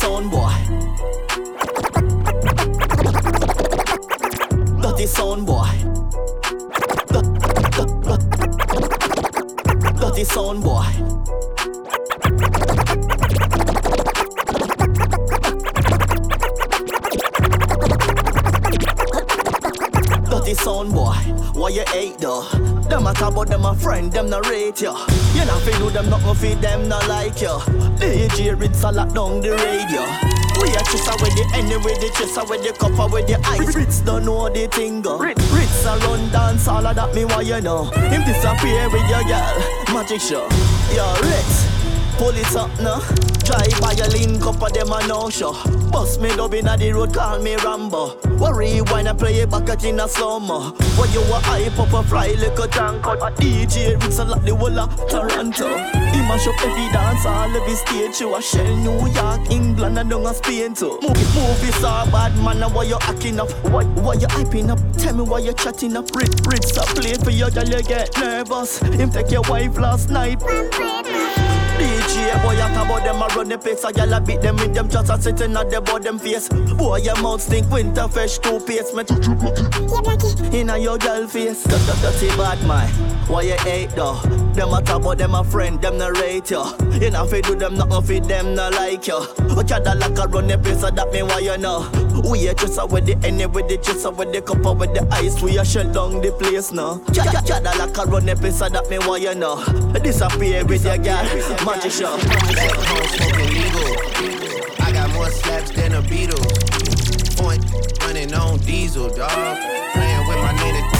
sound boy. Dirty sound boy. Dirty sound boy. Dirty sound boy, why you hate though? Them a talk about them a friend, them not rate you. You not feel them nothing feed them not like you. DJ Ritz a lock down the radio. The chase with the cup with the ice. Ritz don't know the thing uh. go. Ritz a run dance all of that me why you know. Him disappear with your girl, magic show. Yo Ritz, pull it up now. Drive by your link up of them a no show. Bust me dub inna the road, call me Rambo. Worry wine and play it back at in a mo. When you a hype up a fly like a tank A DJ Ritz a like the whole of Toronto. He mash up every dance, all every stage. You a shell New York, England and down a Spain too. Movie, movie star bad man, and why you acting up? Why, why you hyping up? Tell me why you chatting up. Ritz, Ritz a play for you, girl you get nervous. Him take your wife last night. DJ boy, I talk about them, I run the place. I gyal a beat them with them just a sitting at the bottom face. Boy, your mouth stink, winter fresh. Me touch you blacky, inna your girl face. Dirty bad man, why you hate though? Them a talk about them a friend, them not rate you. Not fi do them nothing fi them not like you. But you da like a run the place, so that mean why you know. We a just with the any with the chest with the cup with the ice. We a shut down the place now. You da like a run the place, so that mean why you know. Disappear with your girl, magic show. I got more slaps than a Beatles. Point running on diesel, dog. Playing with my nigga,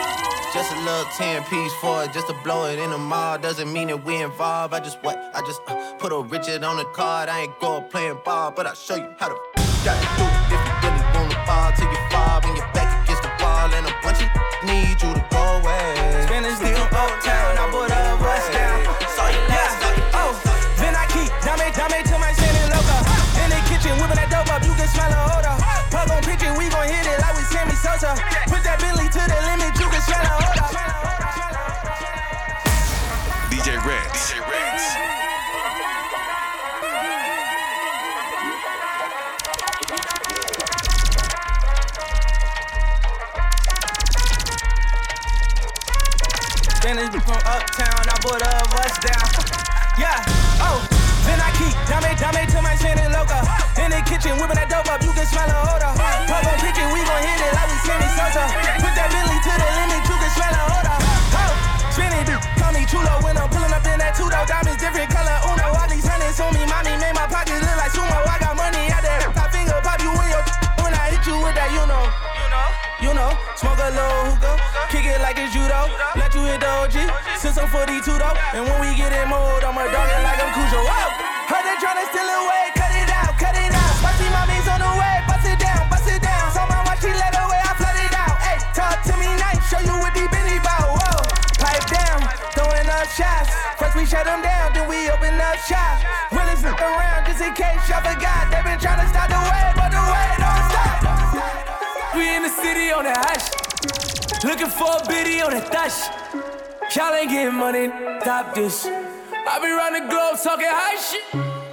Just a little 10 piece for it, just to blow it in the mall. Doesn't mean that we involved. I just what? I just uh, put a Richard on the card. I ain't go playing ball, but I'll show you how to gotta do it if you really wanna fall till you fall and your back Looking for a biddy on that dash. Y'all ain't getting money, stop this. I be round the globe talking high shit.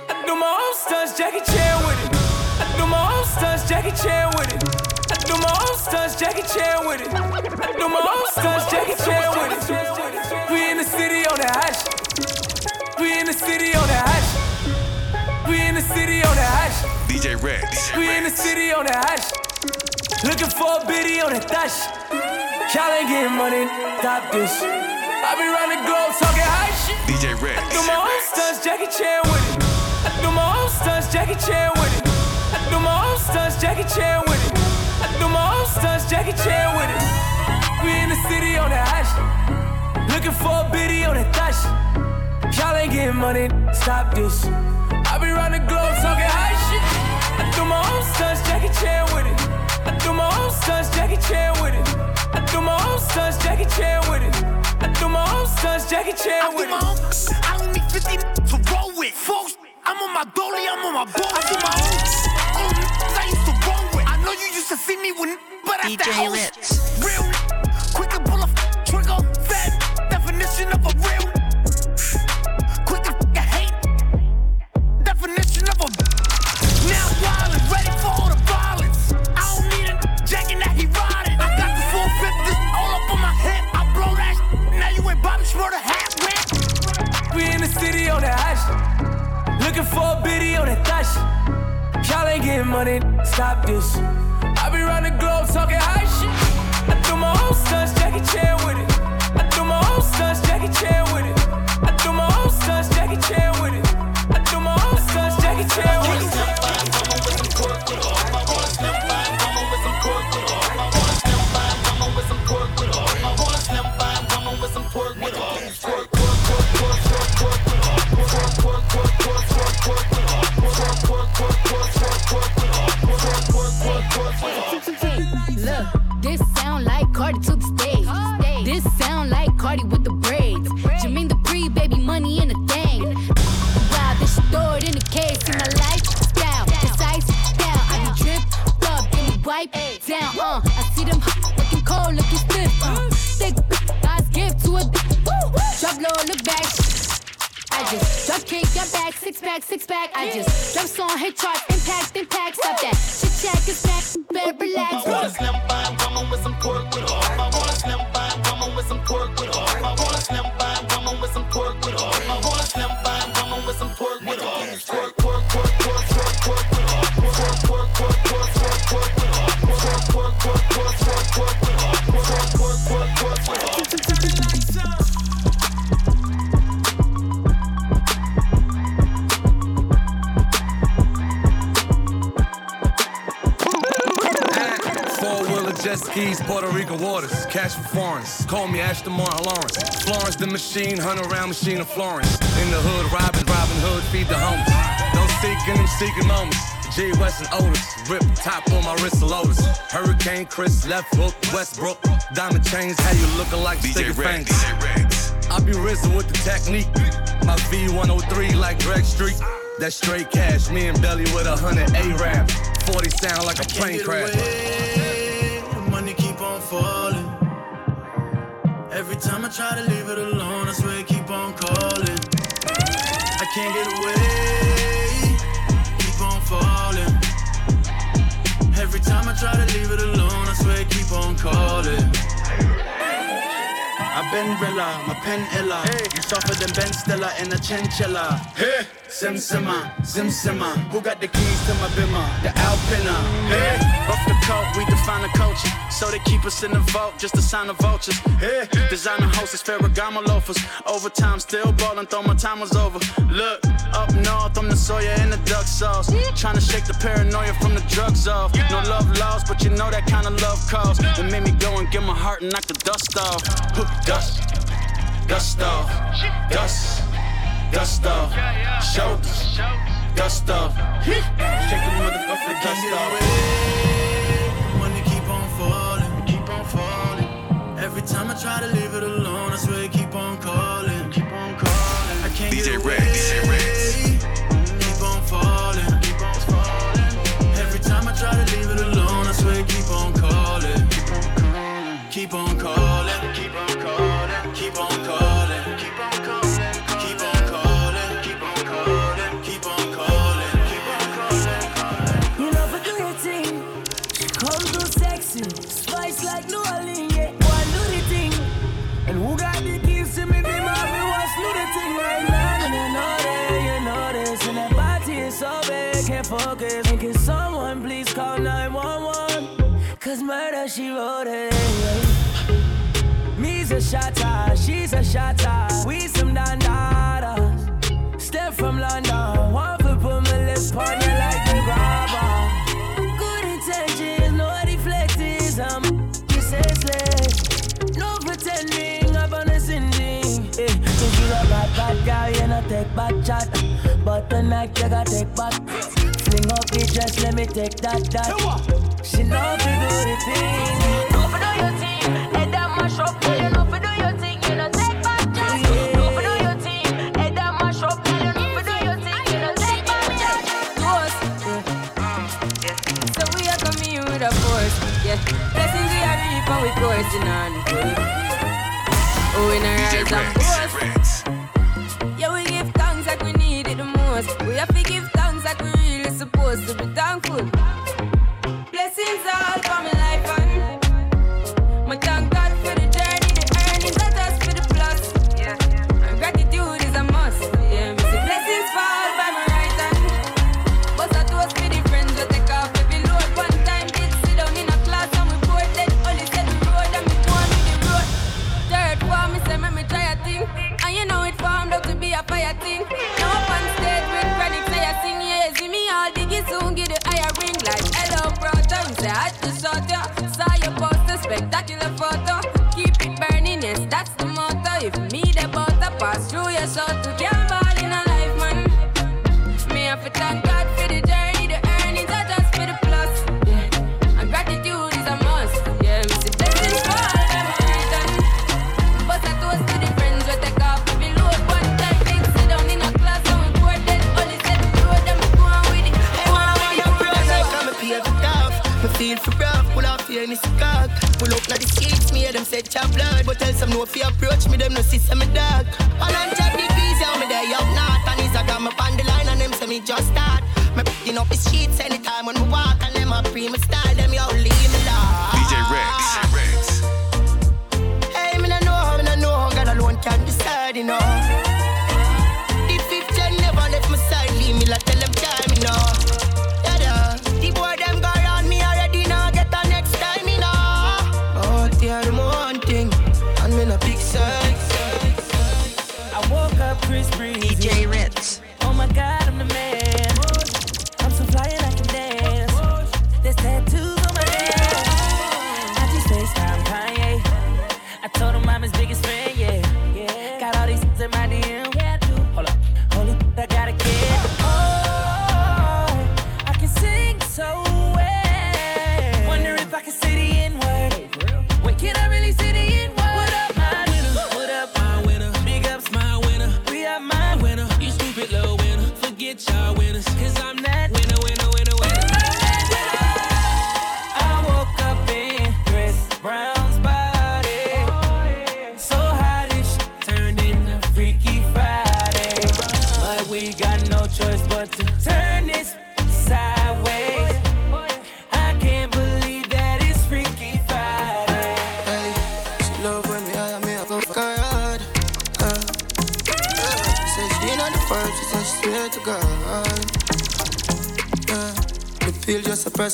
I do my own stunts, Jackie Chan with it. I do my own stunts, Jackie Chan with it. I do my own stunts, Jackie Chan with it. I do my own stunts, Jackie Chan with it. We in the city on that hush. We in the city on that hush. We in the city on that hush. DJ Rex. We in the city on that hash. Looking for a biddy on that dash. Y'all ain't getting money, stop this. I be round the globe talking high shit. DJ Rex. I do my own stunts, Jackie Chan with it. I do my own stunts, Jackie Chan with it. I do my own stunts, Jackie Chan with it. I do my own stunts, Jackie Chan with it. We in the city on that hash. Looking for a biddy on that dash. Y'all ain't getting money, stop this. I be round the globe talking high shit. I do my own stunts, Jackie Chan with it. I do my own stunts, Jackie Chan with it. I do my own stunts, Jackie Chan with it. I do my own stunts, Jackie Chan I do with my it. own. I don't need 50 to roll with. Folks, I'm on my dolly, I'm on my boat. I do my own. All the I used to roll with. I know you used to see me with, but I DJ that Ritz. Real. Quick to pull a trigger. Fat definition of a this. Waters, cash for foreigns. Call me Aston Martin Lawrence. Florence the machine, hunt around machine of Florence. In the hood, robbing, Robin Hood, feed the homeless. Don't seek in them seeking moments. G West and Otis, rip top on my wrist of Lotus. Hurricane Chris, left hook, Westbrook. Diamond chains, how you looking like DJ sticky Rex. fingers. I be risen with the technique. My V103 like Greg Street. That straight cash, me and Belly with a hundred A-Rap. 40 sound like a plane crash. Money keep on falling. Every time I try to leave it alone, I swear it keep on calling. I can't get away, keep on falling. Every time I try to leave it alone, I swear it keep on calling. I've been Rilla, my pen illa. You softer than Ben Stiller in a chinchilla. Hey, Sim Simma, Sim Simma. Who got the keys to my bimmer? The Alpina. Hey, define the culture. So they keep us in the vault, just a sign of vultures. Hey, designer hostess, Ferragamo loafers. Overtime, still ballin', thought my time was over. Look, up north, I'm the Sawyer in the duck sauce. Tryna shake the paranoia from the drugs off. No love lost, but you know that kind of love calls. It made me go and get my heart and knock the dust off. Dust, dust off, dust, dust off, shoulders, dust off. Shake the motherfucker dust off. Time I try to leave She wrote it. Me's a shotter, she's a shotter. We some dandadas. Step from London, one foot put my lips on you like the grabber. Good intentions, no deflectors. I'm you senseless. No pretending, I'm on a sending. Eh, If you a bad, bad girl, you know take back chat. But tonight you gotta take back. Fling up the dress, let me take that, that. She know to do the thing. For do your thing, head that mash up. Girl, you know for do your thing, you know take back charge. Know for do your thing, head that mash up. Girl, you know for do your thing, you know take back charge. Toast, yeah. Mm. So we are coming with a force, yeah. Blessings we are reap and we coursing on. Oh, in a rise and Rex. Photo. Keep it burning, yes that's the motto. If me the butter pass through your soul to some no if you approach me, them no see me dark. And on top degrees, yeah, me there up north. And is I got me on the line and them say me just start. Me picking up the streets anytime when we walk and them a pre me style,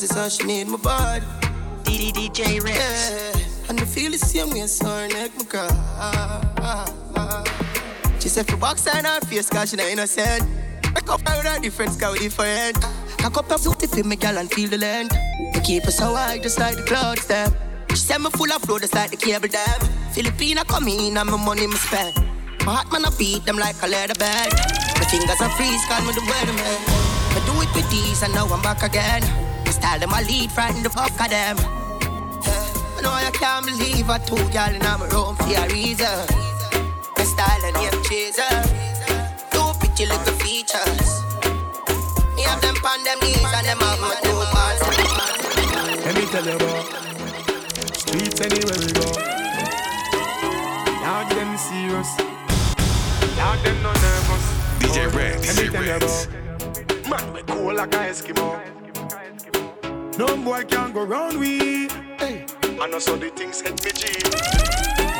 process, so she need my body. DJ Rex. Yeah, and the feel the same way, so her neck my cry. She said for box on her face, cause she not innocent. Up her with her different, cause we different. Up her booty for me, gal, and feel the length. I keep her so high, just like the clouds, them. She said me full of flow, just like the cable dam. Filipina come in, and my money me spend. My heart man, I beat them like a leather bag. My fingers are freeze, call me the weatherman. I do it with these, and now I'm back again. My style them, I lead, frighten the fuck of them. I know I can't believe I told y'all in my room for a reason. My style and name chaser. Two pretty little features. Me have them on them knees and them have my two balls. Let me tell you about streets anywhere we go. Now them serious. Now them no nervous. DJ Rex. Let me tell you Rex. about man we cool like a Eskimo. No boy can go round we. Hey, I know so the things hit me G.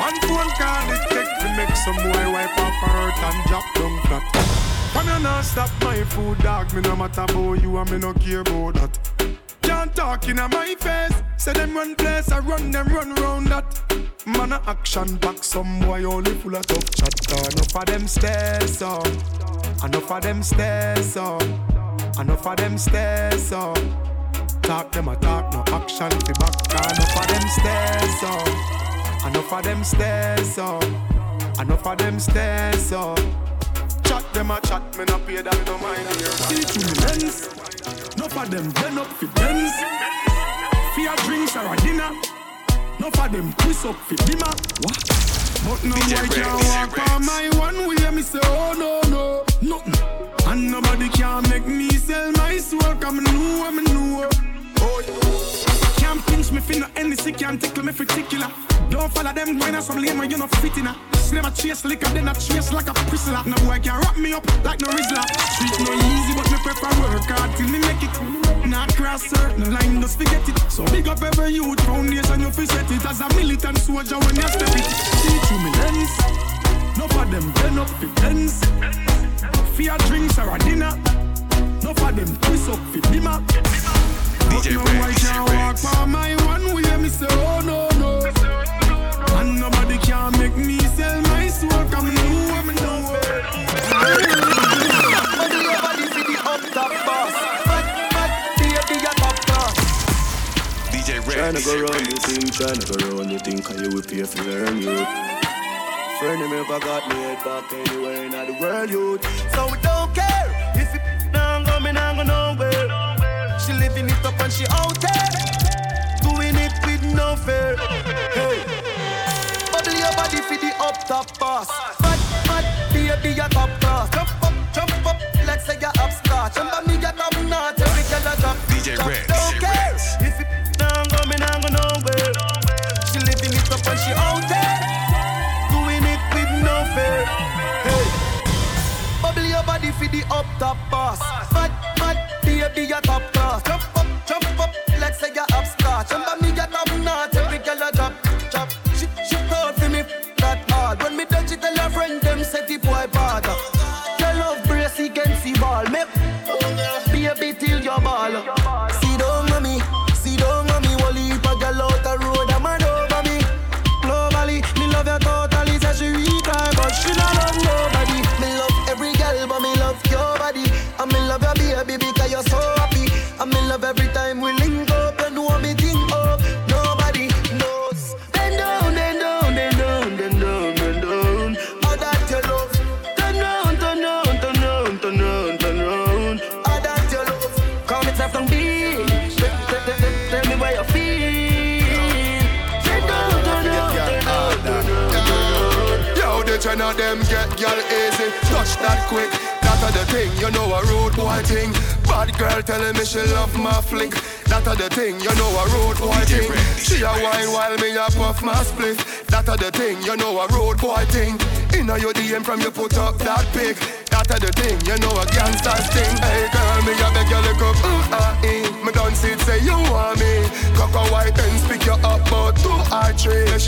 One phone call it take to make some boy wipe off her hurt and drop down flat. Come here now, stop my food, dog. Me no matter about you and me no care about that. Can't talk in my face. Say them run place, I run them run round that. Man a action back, some boy only full of tough chat. Enough of them stairs up, enough of them stairs up, enough of them stairs up. Talk them a talk, no action fi back. Enough of them stairs up, enough of them stairs up, Enough of them stairs up. Chat them a chat, me no pay that, no mind here. See through me lens. Enough of them bend up for dens. Fear drinks or a dinner. Enough of them twist up for dimmer. What? But no boy can walk on my one way. Me say, oh no no, nothing. And nobody can make me sell my soul. Come know, me know. Sick, can't tickle me particular. Don't follow them when some lame when you not fit in. Slim a chase liquor, then I chase like a prisoner. No boy can wrap me up like no Rizzler. Street no easy, but me prefer work hard till me make it. Not cross certain line, just forget it. So big up every youth foundation, you fi set it as a militant soldier when you step it. See through me lens. No for them bend up fi fence. Fear drinks or a dinner. No for them twist up fi dimmer. But no boy can walk by my one way. Me say oh no no. And nobody can make me sell my soul. Come know me know. Bubble your body for the up top boss. Fat, fat, baby, you top class. DJ Red. Tryna go round you think, tryna go round you think, and you will pay for learn you. Friend of me ever got me head back anywhere in the world, youth. So we don't care if it down go, me nah go nowhere. She living it up and she out there, doing it with no fear. Hey, bubble your body for the up top boss. Fat, fat, baby, you top class. Jump up, jump up, let's say you upstart. Jump on me, you top notch, every girl a drop. DJ. Red.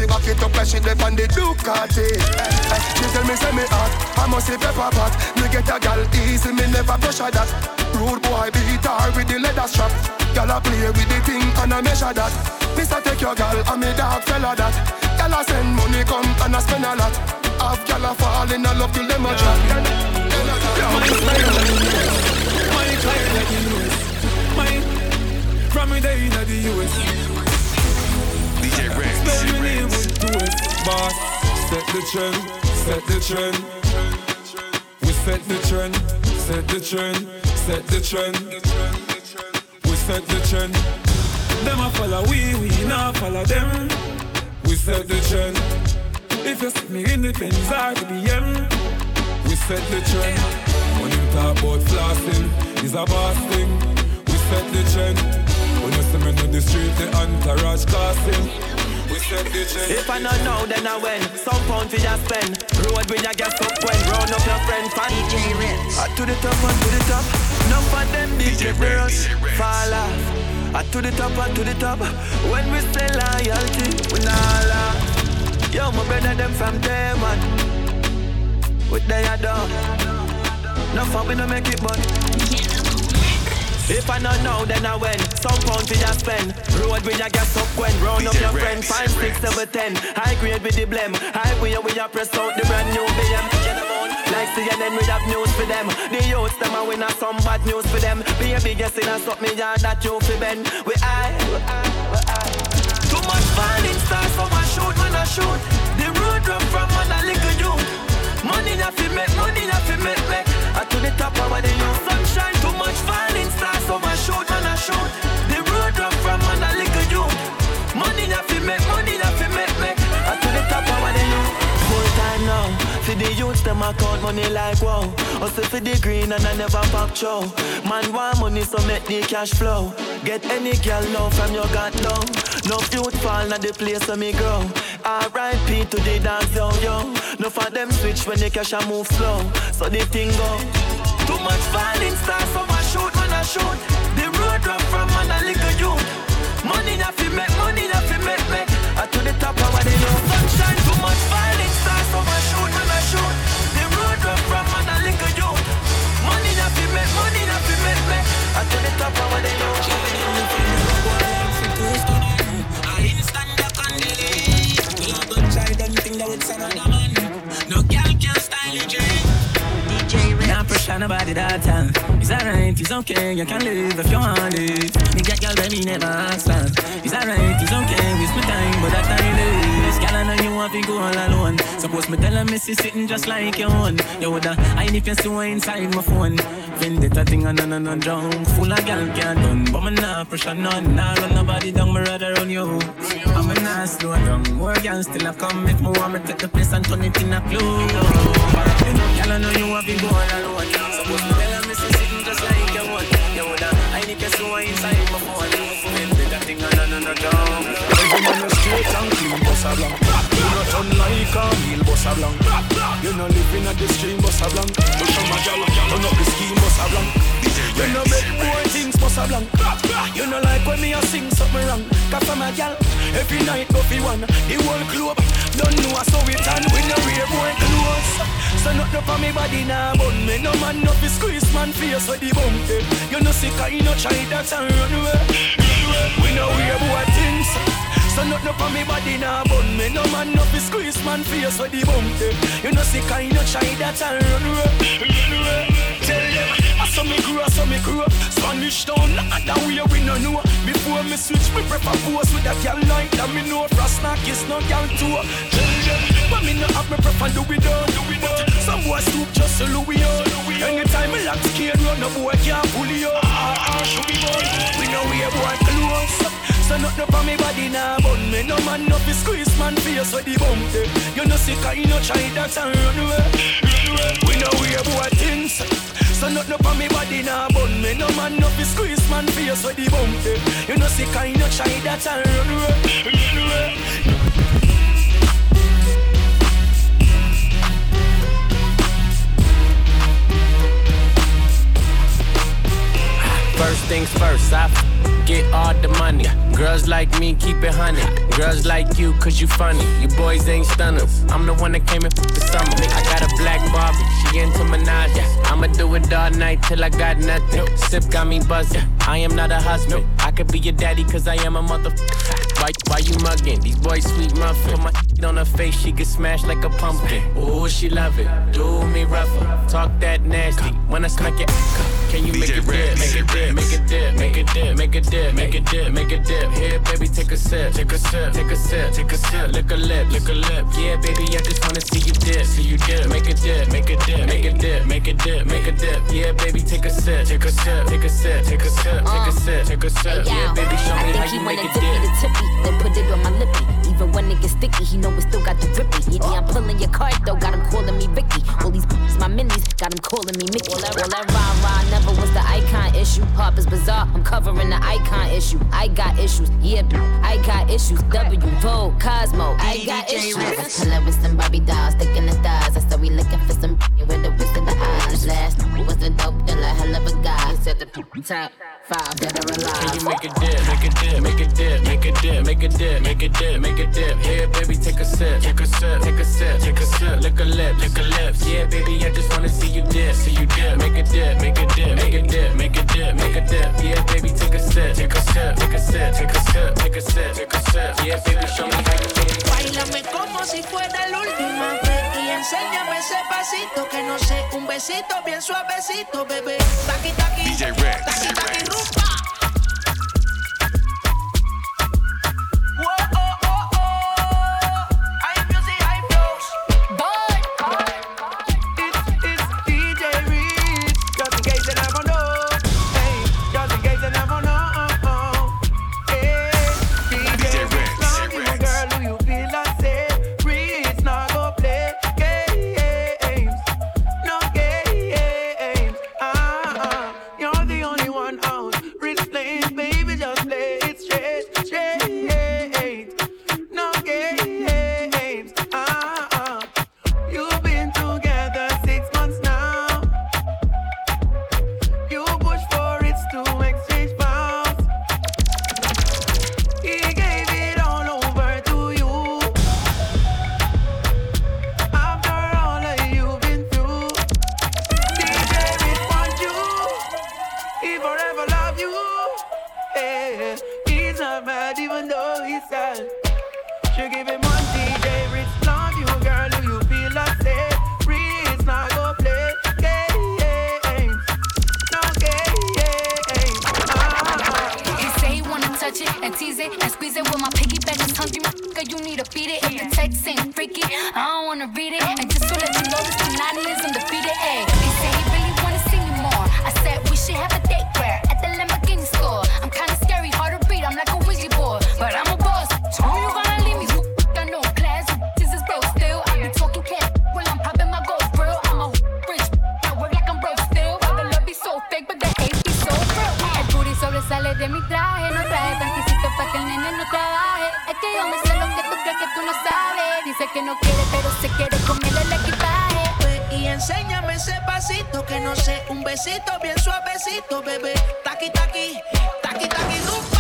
She back it up like she dip on the Ducati. She tell me say me hot, I must say pepper pot. Me get a gal easy, me never pressure that. Rude boy beat her with the leather strap. Gal a play with the thing and I measure that. Mister take your gal and me dog fella that. Gal a send money come and I spend a lot. Have gal a fall in a love till them a drop. Money clear like the US. Money from me day in the US. Me name Red. with two S. Boss, set the trend, set the trend. We set the trend, set the trend, set the trend. We set the trend. Them a follow we, we not follow them. We set the trend. If you see me in the Benz or the BM, we set the trend. When you talk about flossing, it's a boss thing. We set the trend. When you see me in the street, the entourage casting. We set the trend. If I not know, then I win. Some pound for your spend. Road with your gas up when round up your friend. Fan. DJ Ritz. I to the top, I to the top. Enough of them DJ DJ Red, girls DJ Red. fall off. I to the top, I to the top. When we say loyalty, we not laugh. Yo, my brother, them from day one. With their dog. No fun, we no make it, but. If I not know, then I win. Some pound for your spend. Road with your gas up when round up your friend. Five, six, seven, ten. High grade with the blem. High way we a press out the brand new BM. Like CNN, we have news for them. The youths them a win a some bad news for them. Be a biggest in a stop me yard that you fi bend. We I, we I, we I. Too much falling stars from a shoot, man a shoot. The road run from man a little youth. Money na fi make, money na fi make, make. To the top of the youth. Sunshine, too much falling stars, so I shoot and I shoot. For the youths them account money like wow. Hustle for the green and I never pop chow. Man want money so make the cash flow. Get any girl now from your got down. No youth fall na the place where me grow. R.I.P. to the dance yo yo. No for them switch when the cash a move slow. So the thing go. Too much falling stars so I shoot man I shoot. The road run from man a little youth. Money fi make, money fi make, make. I to the top of what they know. Sunshine too much falling nobody that time. It's alright, it's okay, you can live if you want it. Me get girl baby never ask that. It's alright, it's okay, waste my time, but that time is. Girl, I know you want to go all alone. Suppose me tell her missy sitting just like your own. You woulda hide if you see inside my phone. Vendetta thing and on drunk. Full of girl can't done, but me not pressure none. Nah run nobody down, me rather run you. I'm a not slow down. More girl still a come if me want me take the place and turn it in a club. Girl, I know you want to go all alone. Suppose me tell her missy sitting just like your own. You woulda hide if you see inside my phone. Vendetta thing and on drunk. Every man is straight and clean, boss a not like a wheel, boss a blank. You no living at the stream, boss a blank. Push on my gal, turn up the scheme, boss a blank. You no make boy things, boss a blank. You no like when me a sing something wrong. Cause I'm a gal, every night fi one. The whole club don't know so we turn when no wear boy clothes. So nothing for me body now, nah, bun me no man no fi squeeze man face with the bump. You no sick, I no try that and run away. We no wear boy things. So nothing for me body now bun me. No man no fi squeeze man face with the bump. You know see kind no try that and run away Run away Tell them I saw me grow, I saw me grow. Spanish town, and that way we no know. Before me switch, me prefer pose with a girl like that. Me know frost knock is no girl too Tell them, but me no have me prefer do it down Do it down Some boy stoop just to Louis on Anytime me lock skin run, no boy can't pull you Ah, ah, should be born We know we a boy close so nothing for me body now bun me. No man no fi squeeze man face with the bump. You know sick I no try that and run away Run away. We know we a boy things. So nothing for me body now bun me. No man no fi squeeze man face with the bump. You know sick I no try that and run away Run away First things first, I f- get all the money. Girls like me, keep it honey. Girls like you, cause you funny. You boys ain't stunners. I'm the one that came in for summer. I got a black Barbie, she into Minaj. I'ma do it all night till I got nothing. Sip got me buzzing. I am not a husband. I could be your daddy, cause I am a motherfucker. Why, why you mugging? These boys sweet muffin. Put my on her face, she get smashed like a pumpkin. Ooh, she love it. Do me rougher. Talk that nasty. When I smack it, can you make it dip? Make it dip, make it dip, make it dip, make it dip, make it dip, make it dip. Here, baby, take a sip, take a sip, take a sip, take a sip. Lick a lip, lick a lip. Yeah, baby, I just wanna see you dip, see you dip. Make it dip, make it dip, make it dip, make it dip, make it dip. Yeah, baby, take a sip, take a sip, take a sip, take a sip, take a sip, take a sip. Yeah, baby, show me I how think he you wanna make it dip me the tippy, then put it on my lippy. Even when it gets sticky, he know it still got the grippy. Yeah, I'm pulling your card though, got him calling me Vicky. All these b****s, my minis, got him calling me Mickey. All that, all that rah rah never was the icon issue. Pop is bizarre, I'm covering the icon issue. I got issues, yeah, I got issues. W, Vogue, Cosmo, I got issues. Riz. Pull up with some Barbie dolls, sticking the stars. I said we looking for some with the whisk in the eyes. Last night was a dope dealer, hell of a guy. He said the top five that are alive. Can you make it dip, make it dip, make it dip, make it dip, make it dip, make it dip, make it dip. Here, baby, take a sip, take a sip, take a sip, take a sip. Lick a lip, lick a lips. Yeah, baby, I just wanna see you dip, see you dip. Make it dip, make it dip, make it dip, make it dip, make it dip. Yeah, baby, take a sip, take a sip, take a sip, take a sip, take a sip, take a sip. Yeah, baby, show me how you make it. Bailame como si fuera la última vez y enséñame ese pasito que no sé, un besito bien suavecito, bebé. Taqui taqui, DJ Rex. taqui taqui rumba. traje, no traje tanquisito para que el nene no trabaje. Es que yo me sé lo que tú crees que tú no sabes. Dice que no quiere, pero se quiere comer el equipaje. Ve y enséñame ese pasito que no sé, un besito bien suavecito, bebé. Taqui, taqui, taqui, taqui, tú.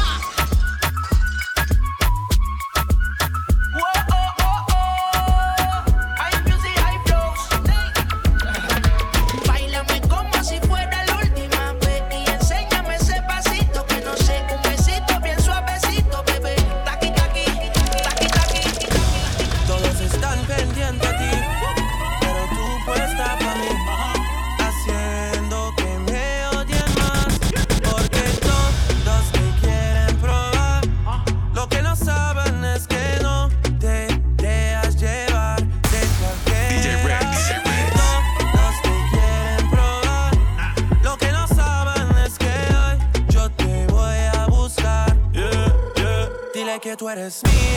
What eres mía.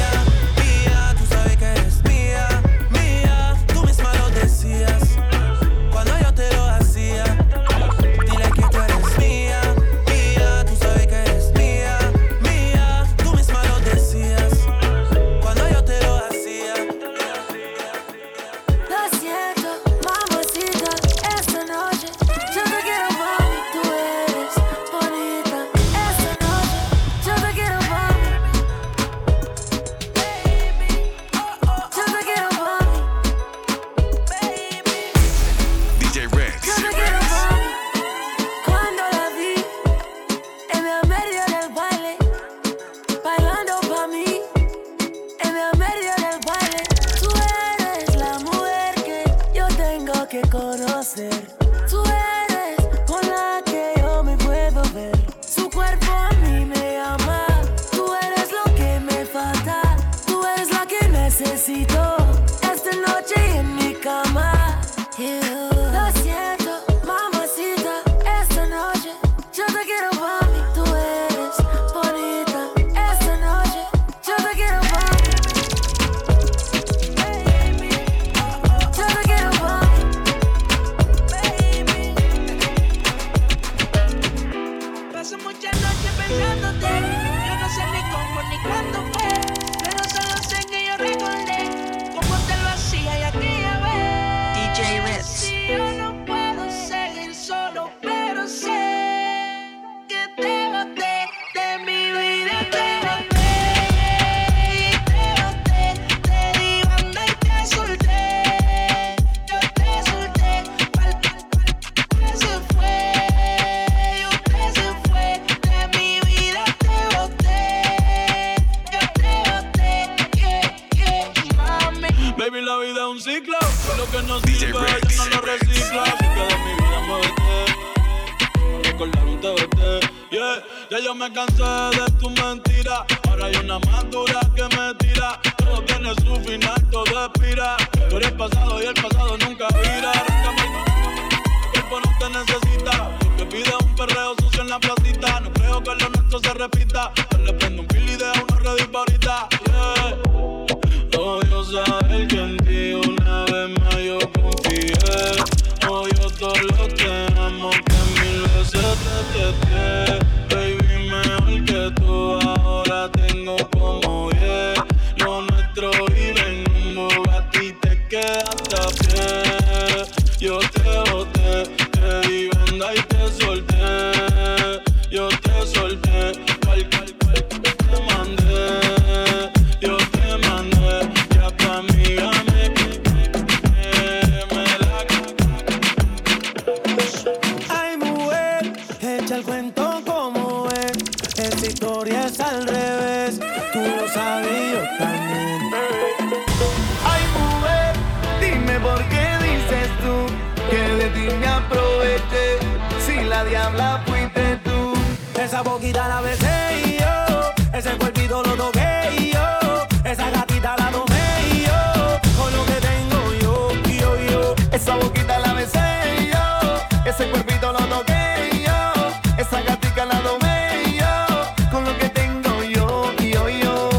gatita la besé yo, ese cuerpito lo toqué yo, esa gatita la tomé yo, con lo que tengo yo, yo, yo, esa boquita la besé yo, ese cuerpito lo toqué yo, esa gatita la tomé yo, con lo que tengo yo, yo, yo.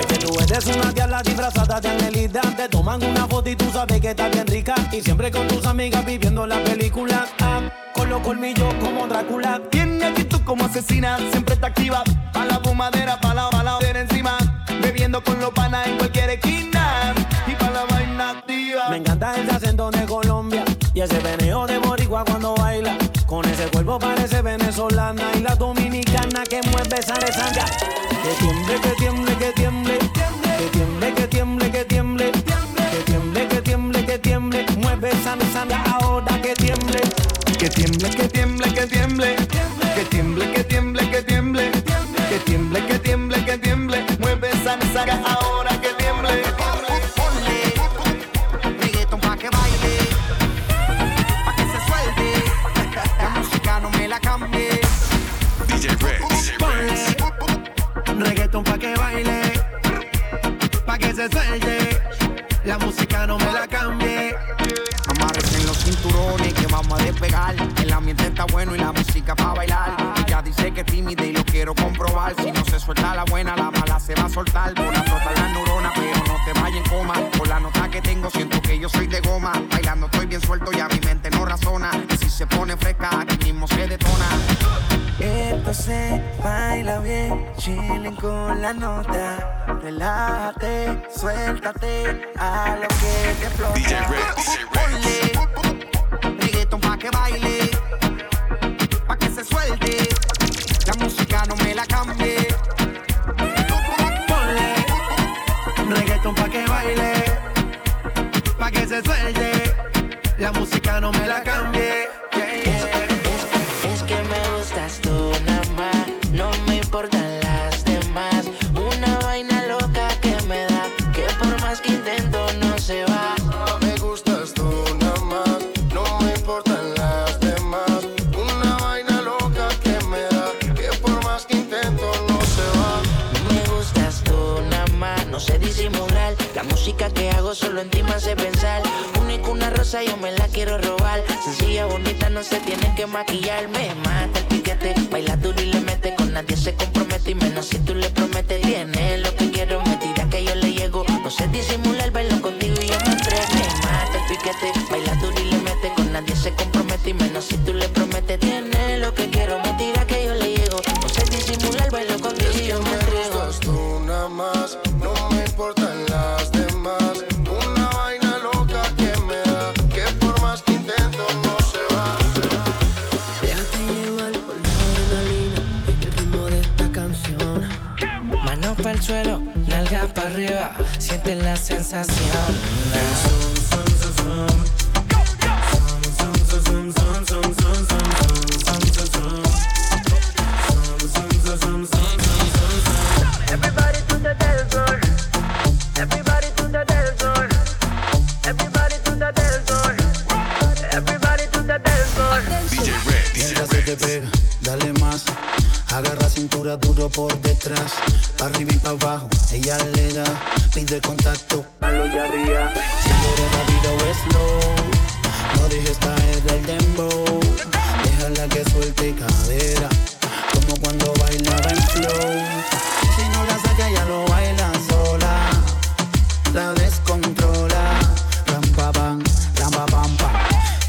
Es que tú eres una diabla disfrazada de angelita, te toman una foto y tú sabes que estás bien rica, y siempre con tus amigas viviendo la película los colmillos como Drácula. Tiene actitud como asesina, siempre está activa. Pa' la fumadera, pa' la baladera encima. Bebiendo con los panas en cualquier esquina. Y pa' la vaina activa. Me encanta el acento de Colombia. Y ese veneo de Boricua cuando baila. Con ese cuerpo parece venezolana. Y la dominicana que mueve esa sanga. Tiemble, que tiemble, que tiemble. Mueve esa resaca ahora que tiemble. Reggaeton pa' que baile, pa' que se suelte. La música no me la cambie. DJ Rex. Reggaeton pa' que baile, pa' que se suelte. La música no me la cambie. Amarren los cinturones que vamos a despegar. El ambiente está bueno y la música pa' bailar. Dice que es tímida y lo quiero comprobar. Si no se suelta la buena, la mala se va a soltar. Por la flota la neurona, pero no te vayas en coma. Por la nota que tengo, siento que yo soy de goma. Bailando estoy bien suelto, ya mi mente no razona. Y si se pone fresca, aquí mismo se detona. Esto se baila bien, chilling con la nota. Relájate, suéltate a lo que te explota. DJ Rex. Ponle reggaeton pa' que baile, No me la cambie. Yeah, yeah. Es que me gustas tú nada más, no me importan las demás. Una vaina loca que me da, que por más que intento no se va. Me gustas tú nada más, no me importan las demás. Una vaina loca que me da, que por más que intento no se va. Me gustas tú nada más, no sé disimular. La música que hago solo en ti me hace pensar. Yo me la quiero robar. Sencilla, bonita, no se tiene que maquillar. Me mata el piquete, baila duro y le mete. Con nadie se compromete y menos si tú le prometes. Tiene lo que quiero, me tira que yo le llego. No sé disimular, bailo contigo y yo me entrego. Me mata el piquete, baila duro y le mete. Con nadie se compromete y menos si tú le prometes. Sensación. Pide contacto, malo ya arriba. Si quieres rápido o slow. No dejes caer el dembow. Déjala que suelte cadera. Como cuando bailaba en flow. Si no la saca, ya lo baila sola. La descontrola. Ram pa pam, ram pa pam pam.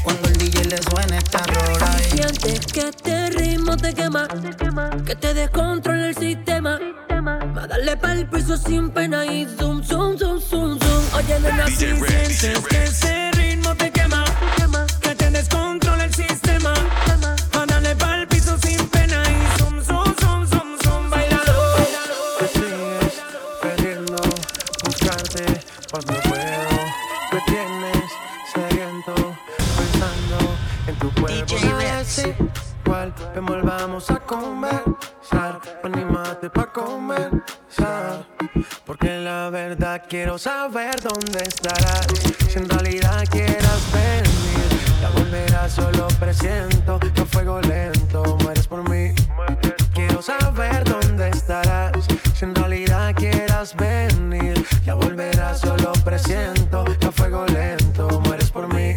Cuando el DJ le suena esta rola. y- Sientes que este ritmo te quema, que te descontrola el sistema. Darle pa'l piso sin pena y zoom, zoom, zoom, zoom, zoom. Oye, nena, si sientes que ese ritmo te verdad quiero saber dónde estarás. Si en realidad quieras venir, ya volverás, solo presiento que a fuego lento mueres por mí. Quiero saber dónde estarás. Si en realidad quieras venir, ya volverás, solo presiento que a fuego lento mueres por mí.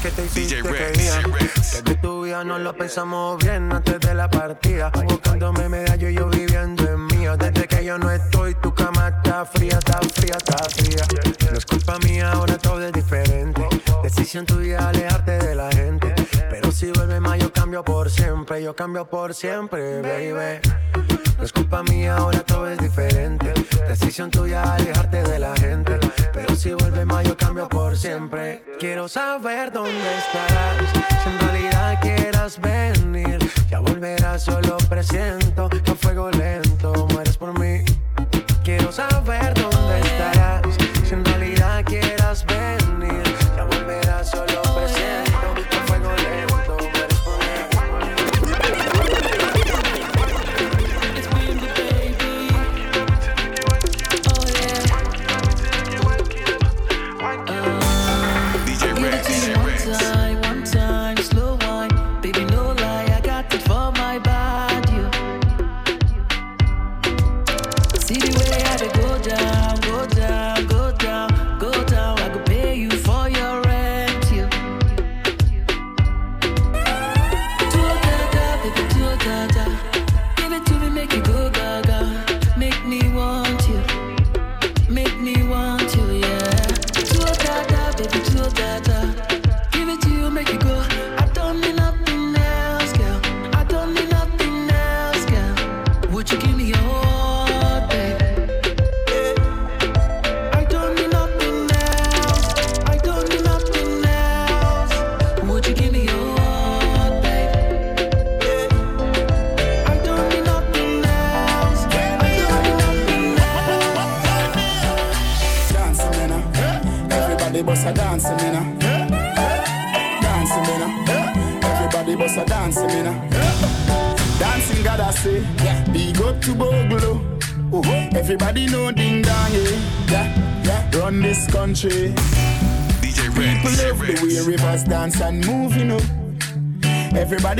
¿Qué te hiciste DJ Rex. Que no lo pensamos bien antes de la partida. Buscándome medallo y yo viviendo en mía. Desde que yo no estoy, tu cama está fría, está fría, está fría. No es culpa mía, ahora todo es diferente. Decisión tuya alejarte de la gente. Si vuelve más, yo cambio por siempre, yo cambio por siempre, baby. No es culpa mía, ahora todo es diferente. Decisión tuya alejarte de la gente. Pero si vuelve más, yo cambio por siempre. Quiero saber dónde estarás. Si en realidad quieras venir, ya volverás, solo presiento a fuego lento mueres por mí. Quiero saber dónde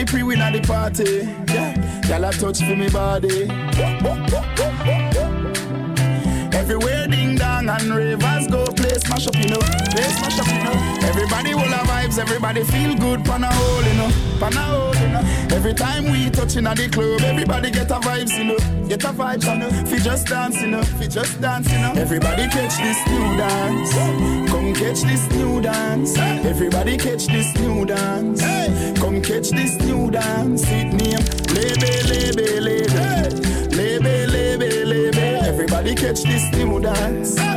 Everybody pre-win at the party. Yeah, y'all touch for me body. Everywhere ding dong and ravers go play smash up, you know. Play smash up, you know. Everybody will have vibes, everybody feel good, pan a hole, you know. Pan a hole, you know. Every time we touching at the club, everybody get a vibes, you know. Get a vibes, you know. Fi just dance, you know. Fi just you know. Everybody catch this new dance. Come catch this new dance. Everybody catch this new dance. Come catch this new dance. It name Lebe, Lebe, Lebe. Lebe, Lebe, Lebe. Everybody catch this new dance.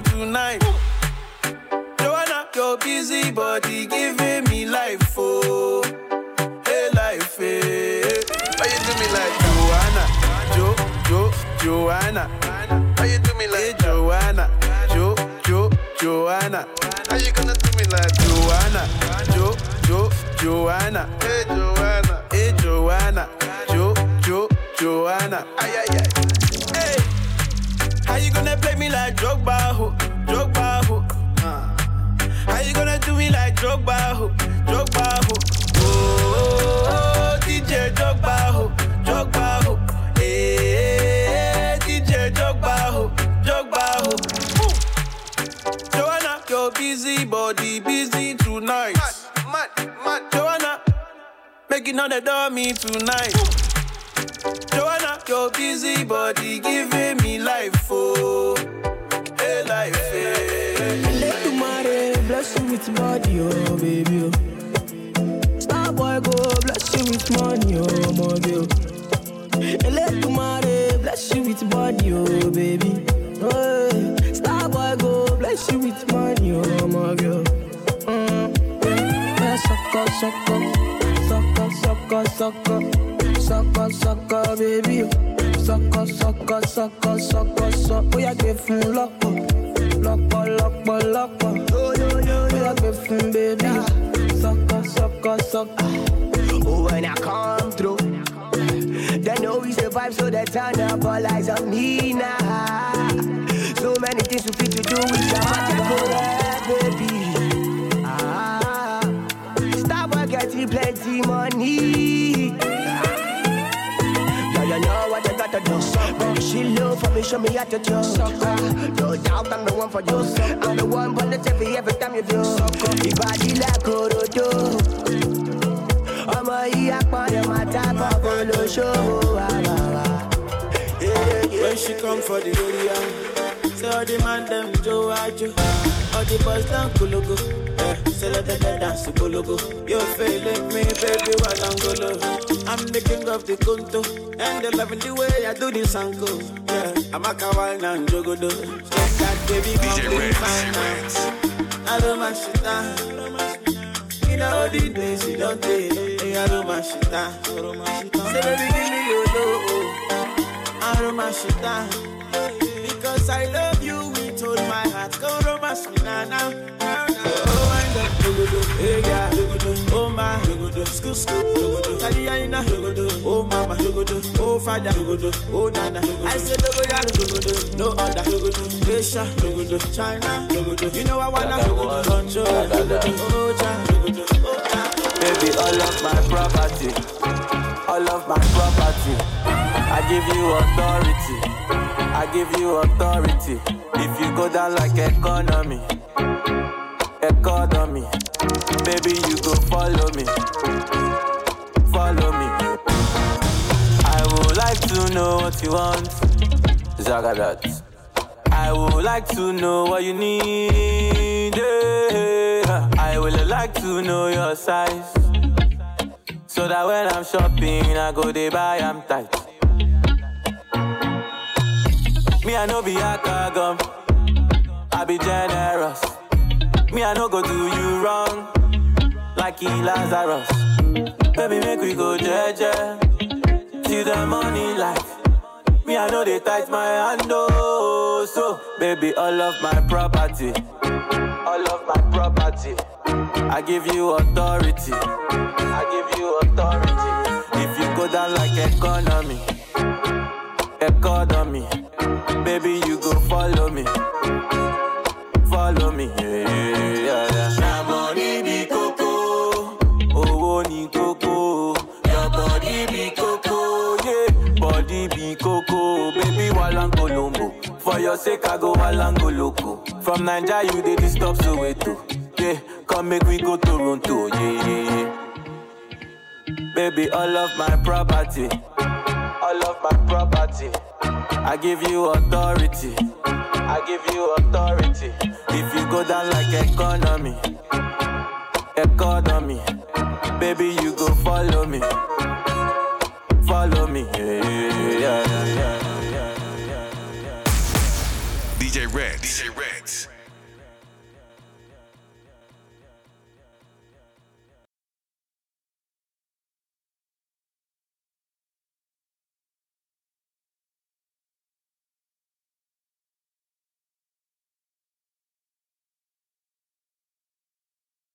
Tonight. Joanna, your busy body giving me life, oh, hey life, hey. Why you do me like Joanna, Jo, Jo, Joanna? Why you do me like hey, Joanna, Jo, Jo, Joanna? How you gonna do me like Joanna, Jo, Jo, Joanna, making all the dummy tonight. Joanna, your busy body giving me life, oh, hey life, hey. Let tomorrow bless you with body, oh baby. Oh. Star boy go bless you with money, oh girl. Let tomorrow bless you with body, oh baby. Oh. Star boy go bless you with money, oh my girl. Mm. Sucker, sucker, sucker, sucker, sucker, sucker, baby. oh. Sucker, sucker, sucker, sucker, sucker. Oh yeah, give him loco, loco, loco, loco. Oh yeah, give him baby. Sucker, sucker, sucker. Oh, when I come through, they know we survive, so they turn up all eyes on me now. So many things we fit to do with your magical baby. Plenty money. Yeah, you know what you gotta do. Baby, she love for me, show me how to do. Ah, no doubt I'm the one for you. I'm the one for the TV every time you do. Your body like Orodo. ọmọ yìí apọ̀dé máa tábọ̀ fún lóṣòwò àmọ́. come for the area. Say all the man them Joe Ajo. All the boys down Kulugu. Yeah, them dance to Kulugu. You feeling me, baby, while I'm golo. I'm the king of the Kunto. And they loving the way I do this uncle. Yeah, I'm a kawaii and jogodo. That baby, come be mine now. I don't mind shit now. Know all the days you don't take. I don't mind shit now. Say baby, give me your love. I don't mind shit now. Because I love Dogodo, school, school, Dogodo, Taliana, Dogodo, oh mama, oh father, oh nana. I Dogodo, Dogodo, no other, Asia, China, You know I wanna control, oh oh China. Baby, all of my property, all of my property. I give you authority, I give you authority. If you go down like economy, economy, baby, you go follow me, follow me. I would like to know what you want, Zagadat. I would like to know what you need. yeah. I would like to know your size. So that when I'm shopping, I go they buy, I'm tight. Me, I know be a gum. I be generous. Me, I no go do you wrong. Like Lazarus. Baby, make we go jeje. Till the money light. Me, I know they tight my hand, oh. So, baby, all of my property. All of my property. I give you authority. I give you authority. If you go down like economy, economy, baby, you go follow me. Follow me. Yeah, For your sake, I go walango loco. From Naija, you dey disturb Soweto. Yeah, come make we go Toronto. Yeah, yeah, yeah. Baby, all of my property, all of my property. I give you authority, I give you authority. If you go down like economy, economy, baby, you go follow me, follow me. Yeah, yeah, yeah, yeah. DJ Ritz.